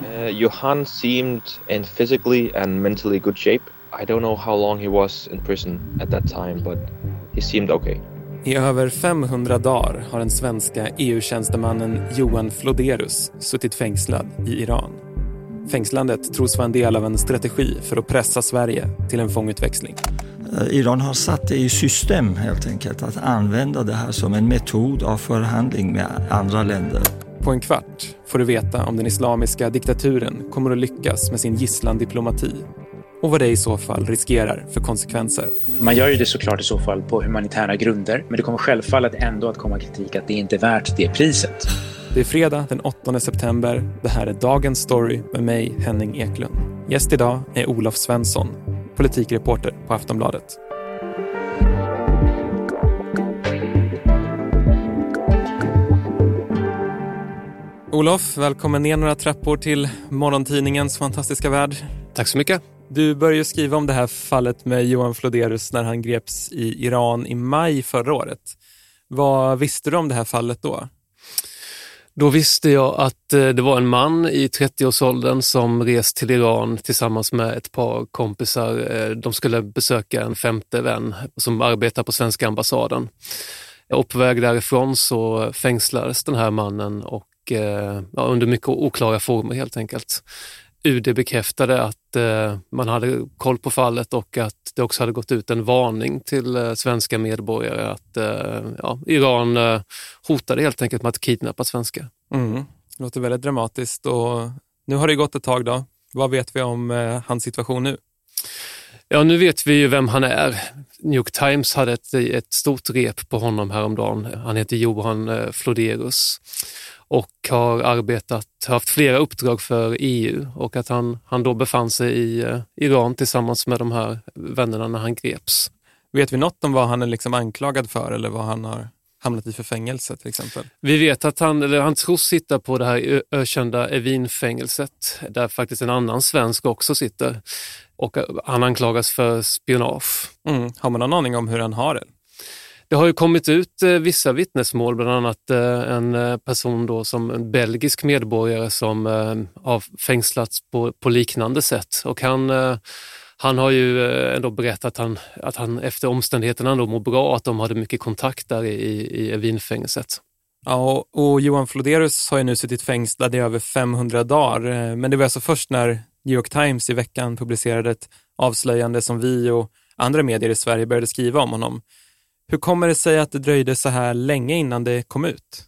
Uh, Johan seemed in physically and mentally good shape. I don't know how long he was in prison at that time, but he seemed okay. I över 500 dagar har den svenska EU-tjänstemannen Johan Floderus suttit fängslad i Iran. Fängslandet tros vara en del av en strategi för att pressa Sverige till en fångutväxling. Eh, Iran har satt det i system helt enkelt att använda det här som en metod av förhandling med andra länder. På en kvart får du veta om den islamiska diktaturen kommer att lyckas med sin gisslandiplomati och vad det i så fall riskerar för konsekvenser. Man gör ju det såklart i så fall på humanitära grunder, men det kommer självfallet ändå att komma kritik att det inte är värt det priset. Det är fredag den 8 september. Det här är Dagens Story med mig, Henning Eklund. Gäst idag är Olof Svensson, politikreporter på Aftonbladet. Olof, välkommen ner några trappor till morgontidningens fantastiska värld. Tack så mycket. Du började skriva om det här fallet med Johan Floderus när han greps i Iran i maj förra året. Vad visste du om det här fallet då? Då visste jag att eh, det var en man i 30-årsåldern som rest till Iran tillsammans med ett par kompisar. Eh, de skulle besöka en femte vän som arbetar på svenska ambassaden. Och på väg därifrån så fängslades den här mannen och eh, ja, under mycket oklara former helt enkelt. UD bekräftade att eh, man hade koll på fallet och att det också hade gått ut en varning till eh, svenska medborgare att eh, ja, Iran eh, hotade helt enkelt med att kidnappa svenskar. Mm. Det låter väldigt dramatiskt och nu har det gått ett tag. då. Vad vet vi om eh, hans situation nu? Ja, nu vet vi ju vem han är. New York Times hade ett, ett stort rep på honom häromdagen. Han heter Johan eh, Floderus och har arbetat, haft flera uppdrag för EU och att han, han då befann sig i eh, Iran tillsammans med de här vännerna när han greps. Vet vi något om vad han är liksom anklagad för eller vad han har hamnat i för fängelse till exempel? Vi vet att han, eller han tros sitta på det här ökända Evin-fängelset där faktiskt en annan svensk också sitter och han anklagas för spionage. Mm. Har man någon aning om hur han har det? Det har ju kommit ut eh, vissa vittnesmål, bland annat eh, en eh, person då som en belgisk medborgare som har fängslats på, på liknande sätt. Och han, han har ju eh, ändå berättat att han, att han efter omständigheterna ändå mår bra, att de hade mycket kontakt där i, i Wienfängelset. Ja, och, Johan Floderus har ju nu suttit fängslad i över 500 dagar, eh, men det var alltså först när New York Times i veckan publicerade ett avslöjande som vi och andra medier i Sverige började skriva om honom. Hur kommer det sig att det dröjde så här länge innan det kom ut?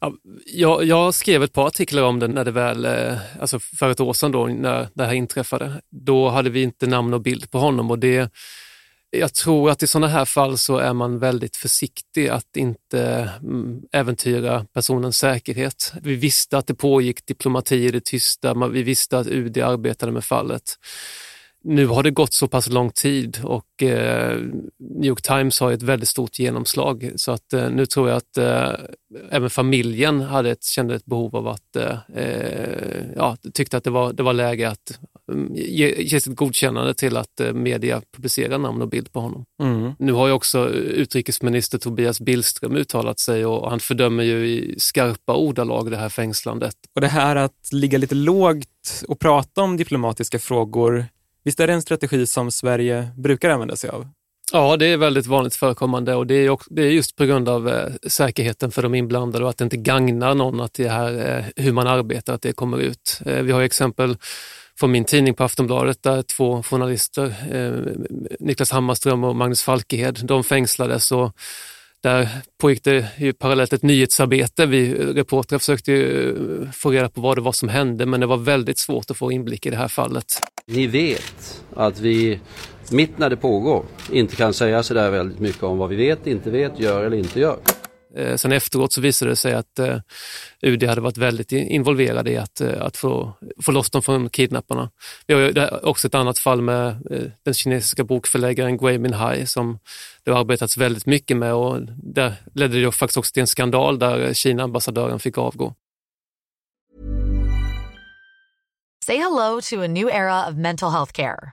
Ja, jag, jag, skrev ett par artiklar om det när det väl, eh, alltså för ett år sedan då, när det här inträffade. Då hade vi inte namn och bild på honom och det, jag tror att i sådana här fall så är man väldigt försiktig att inte mm, äventyra personens säkerhet. Vi visste att det pågick diplomati i det tysta, vi visste att UD arbetade med fallet nu har det gått så pass lång tid och eh, New York Times har ett väldigt stort genomslag så att eh, nu tror jag att eh, även familjen hade ett, kände ett behov av att, eh, eh, ja, tyckte att det var, det var läge att um, ge, ge sitt godkännande till att eh, media publicerar namn och bild på honom. Mm. Nu har ju också utrikesminister Tobias Billström uttalat sig och han fördömer ju i skarpa ordalag det här fängslandet. Och det här att ligga lite lågt och prata om diplomatiska frågor Visst är det en strategi som Sverige brukar använda sig av? Ja, det är väldigt vanligt förekommande och det är, också, det är just på grund av eh, säkerheten för de inblandade och att det inte gagnar någon att det här, eh, hur man arbetar, att det kommer ut. Eh, vi har exempel från min tidning på Aftonbladet där två journalister, eh, Niklas Hammarström och Magnus Falkehed, de fängslades och där pågick det ju parallellt ett nyhetsarbete. Vi reportrar försökte ju eh, få reda på vad det var som hände men det var väldigt svårt att få inblick i det här fallet. Ni vet att vi mitt när det pågår inte kan säga så där väldigt mycket om vad vi vet, inte vet, gör eller inte gör. Eh, sen efteråt så visade det sig att eh, UD hade varit väldigt involverade i att, eh, att få, få loss dem från kidnapparna. Vi har också ett annat fall med eh, den kinesiska bokförläggaren Gui Minhai som det har arbetats väldigt mycket med och där ledde det faktiskt också till en skandal där Kina-ambassadören fick avgå. Say hello to a new era of mental health care.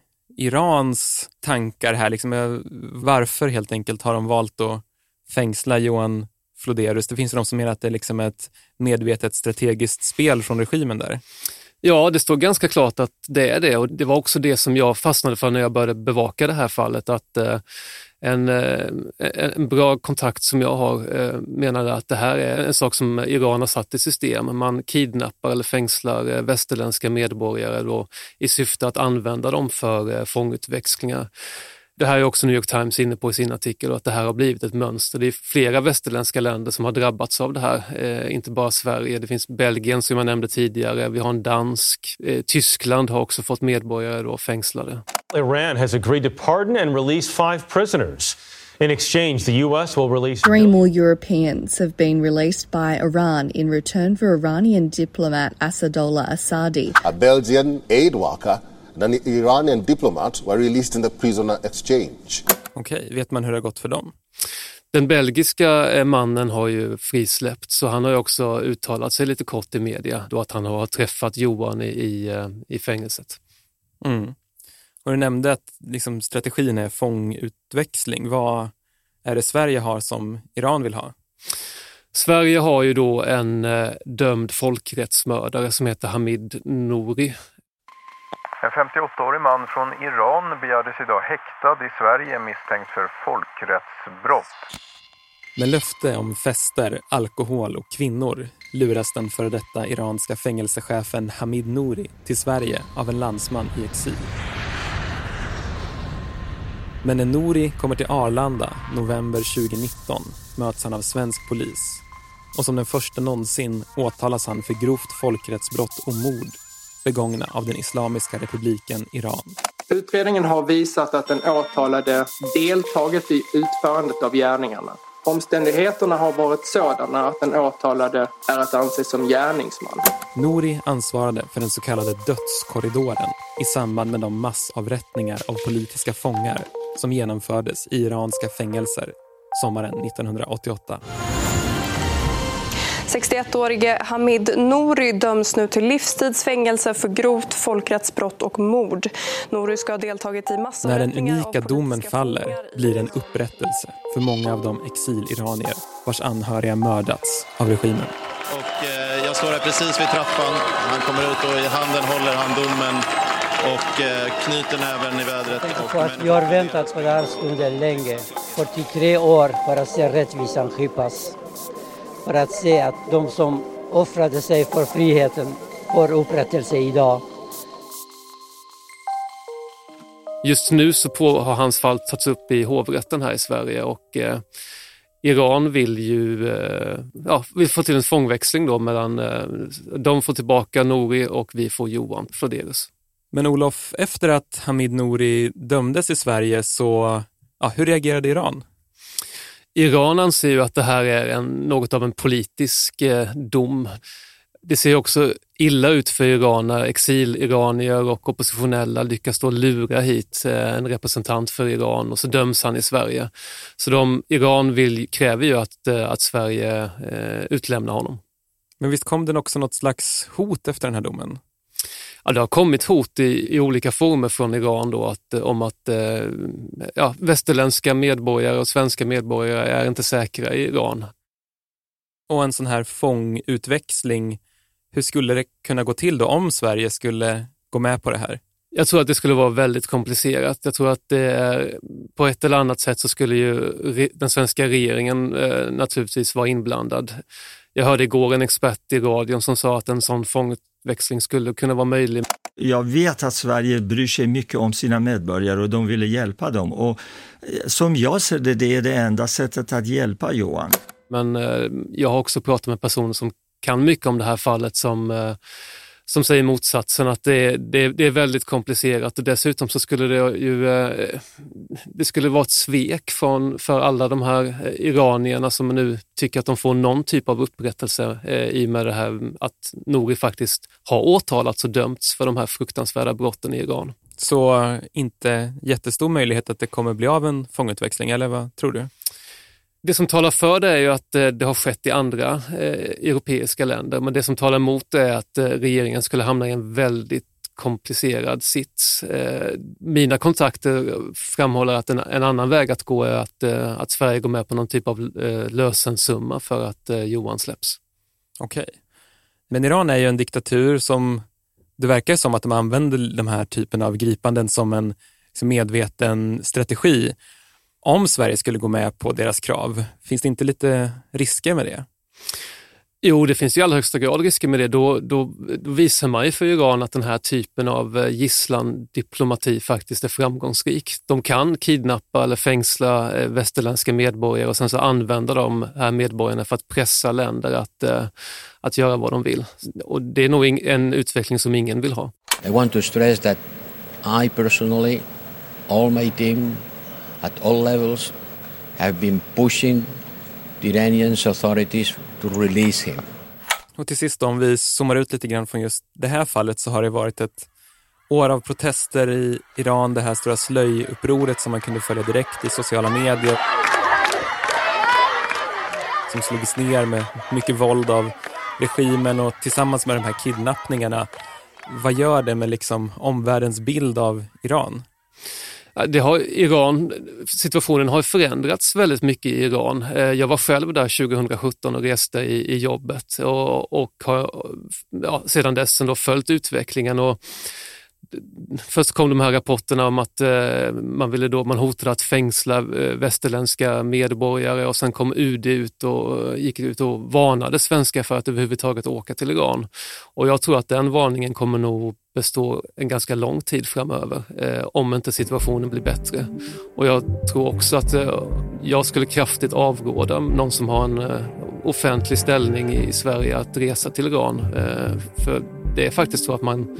Irans tankar här. Liksom, eh, varför helt enkelt har de valt att fängsla Johan Floderus? Det finns de som menar att det är liksom ett medvetet strategiskt spel från regimen där. Ja, det står ganska klart att det är det och det var också det som jag fastnade för när jag började bevaka det här fallet. Att eh, Eh, en, en bra kontakt som jag har eh, menar menade att det här är en sak som Iran har satt i system. Man kidnappar eller fängslar eh, västerländska medborgare då, i syfte att använda dem för fångutväxlingar. Det här är också New York Times inne på i sin artikel och att det här har blivit ett mönster. Det är flera västerländska länder som har drabbats av det här, eh, inte bara Sverige. Det finns Belgien som jag nämnde tidigare, vi har en dansk. Eh, Tyskland har också fått medborgare då fängslade. Iran has agreed to pardon and release five prisoners. In exchange, the U.S. will release. Three more Europeans have been released by Iran in return for Iranian diplomat Asadollah Assadi. A Belgian aid worker and an Iranian diplomat were released in the prisoner exchange. Okej, vet man hur det har gått för dem? Den belgiska eh, mannen har ju frisläppts så han har ju också uttalat sig lite kort i media då att han har träffat Johan i, i, eh, i fängelset. Mm. Och du nämnde att liksom, strategin är fångutväxling. Vad är det Sverige har som Iran vill ha? Sverige har ju då en eh, dömd folkrättsmördare som heter Hamid Nouri. En 58-årig man från Iran begärdes idag häktad i Sverige misstänkt för folkrättsbrott. Med löfte om fester, alkohol och kvinnor luras den före detta iranska fängelsechefen Hamid Nouri till Sverige av en landsman i exil. Men när Nouri kommer till Arlanda november 2019 möts han av svensk polis. Och som den första någonsin åtalas han för grovt folkrättsbrott och mord begångna av den Islamiska republiken Iran. Utredningen har visat att den åtalade deltagit i utförandet av gärningarna. Omständigheterna har varit sådana att den åtalade är att anse som gärningsman. Nouri ansvarade för den så kallade dödskorridoren i samband med de massavrättningar av politiska fångar som genomfördes i iranska fängelser sommaren 1988. 61-årige Hamid Nouri döms nu till livstidsfängelse för grovt folkrättsbrott och mord. Nouri ska ha deltagit i När den unika domen faller blir det en upprättelse för många av de exiliranier vars anhöriga mördats av regimen. Och, eh, jag står här precis vid trappan. Han kommer ut och i handen håller han domen och eh, knyter näven i vädret. Och jag har väntat på den här stunden länge, 43 år, för att se rättvisan skipas för att se att de som offrade sig för friheten får upprättelse idag. Just nu så på, har hans fall tagits upp i hovrätten här i Sverige och eh, Iran vill ju eh, ja, vill få till en fångväxling då mellan, eh, de får tillbaka Nouri och vi får Johan Floderus. Men Olof, efter att Hamid Nouri dömdes i Sverige så, ja, hur reagerade Iran? Iran anser ju att det här är en, något av en politisk eh, dom. Det ser också illa ut för Iran när exiliranier och oppositionella lyckas då lura hit eh, en representant för Iran och så döms han i Sverige. Så de, Iran vill, kräver ju att, eh, att Sverige eh, utlämnar honom. Men visst kom det också något slags hot efter den här domen? Ja, det har kommit hot i, i olika former från Iran då att, om att eh, ja, västerländska medborgare och svenska medborgare är inte säkra i Iran. Och en sån här fångutväxling, hur skulle det kunna gå till då om Sverige skulle gå med på det här? Jag tror att det skulle vara väldigt komplicerat. Jag tror att det är, på ett eller annat sätt så skulle ju den svenska regeringen eh, naturligtvis vara inblandad. Jag hörde igår en expert i radion som sa att en sån fångutväxling skulle kunna vara möjlig. Jag vet att Sverige bryr sig mycket om sina medborgare och de ville hjälpa dem. Och eh, som jag ser det, det är det enda sättet att hjälpa Johan. Men eh, jag har också pratat med personer som kan mycket om det här fallet som eh, som säger motsatsen, att det, det, det, är väldigt komplicerat och dessutom så skulle det ju eh, det skulle vara ett svek från, för alla de här eh, iranierna som nu tycker att de får någon typ av upprättelse eh, i och med det här att Nouri faktiskt har åtalats och dömts för de här fruktansvärda brotten i Iran. Så inte jättestor möjlighet att det kommer bli av en fångutväxling, eller vad tror du? Det som talar för det är ju att eh, det har skett i andra eh, europeiska länder, men det som talar emot det är att eh, regeringen skulle hamna i en väldigt komplicerad sits. Eh, mina kontakter framhåller att en, en, annan väg att gå är att, eh, att Sverige går med på någon typ av eh, lösensumma för att Johan släpps. Okej. Okay. Men Iran är ju en diktatur som det verkar som att de använder den här typen av gripanden som en medveten strategi om Sverige skulle gå med på deras krav. Finns det inte lite risker med det? Jo, det finns i allra högsta grad risker med det. Då, då, då visar man ju för Iran att den här typen av eh, gisslandiplomati faktiskt är framgångsrik. De kan kidnappa eller fängsla eh, västerländska medborgare och sen så använda de här medborgarna för att pressa länder att, eh, att göra vad de vill. Och det är nog en utveckling som ingen vill ha. I want to stress that I personally, all my team, at all levels have been pushing the Iranian authorities to release him. Och till sist om vi zoomar ut lite grann från just det här fallet så har det varit ett år av protester i Iran, det här stora slöjupproret som man kunde följa direkt i sociala medier. Som slogs ner med mycket våld av regimen och tillsammans med de här kidnappningarna. Vad gör det med liksom omvärldens bild av Iran? Det har, Iran, situationen har förändrats väldigt mycket i Iran. Eh, jag var själv där 2017 och reste i, i jobbet och, och har ja, sedan dess ändå följt utvecklingen. Och Först kom de här rapporterna om att eh, man, ville då, man hotade att fängsla eh, västerländska medborgare och sen kom UD ut och eh, gick ut och varnade svenskar för att överhuvudtaget åka till Iran. Och jag tror att den varningen kommer nog bestå en ganska lång tid framöver eh, om inte situationen blir bättre. Och jag tror också att eh, jag skulle kraftigt avråda någon som har en eh, offentlig ställning i Sverige att resa till Iran. Eh, för det är faktiskt så att man,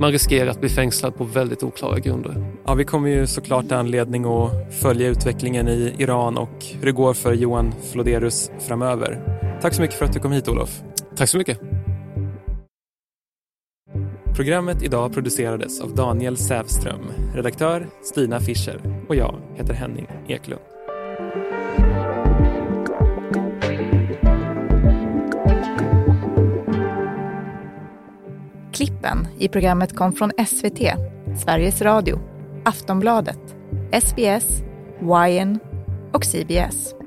man riskerar att bli fängslad på väldigt oklara grunder. Ja, vi kommer ju såklart anledning att följa utvecklingen i Iran och hur det går för Johan Floderus framöver. Tack så mycket för att du kom hit Olof. Tack så mycket. Programmet idag producerades av Daniel Sävström, redaktör Stina Fischer och jag heter Henning Eklund. Klippen i programmet kom från SVT, Sveriges Radio, Aftonbladet, SBS, Wien och CBS.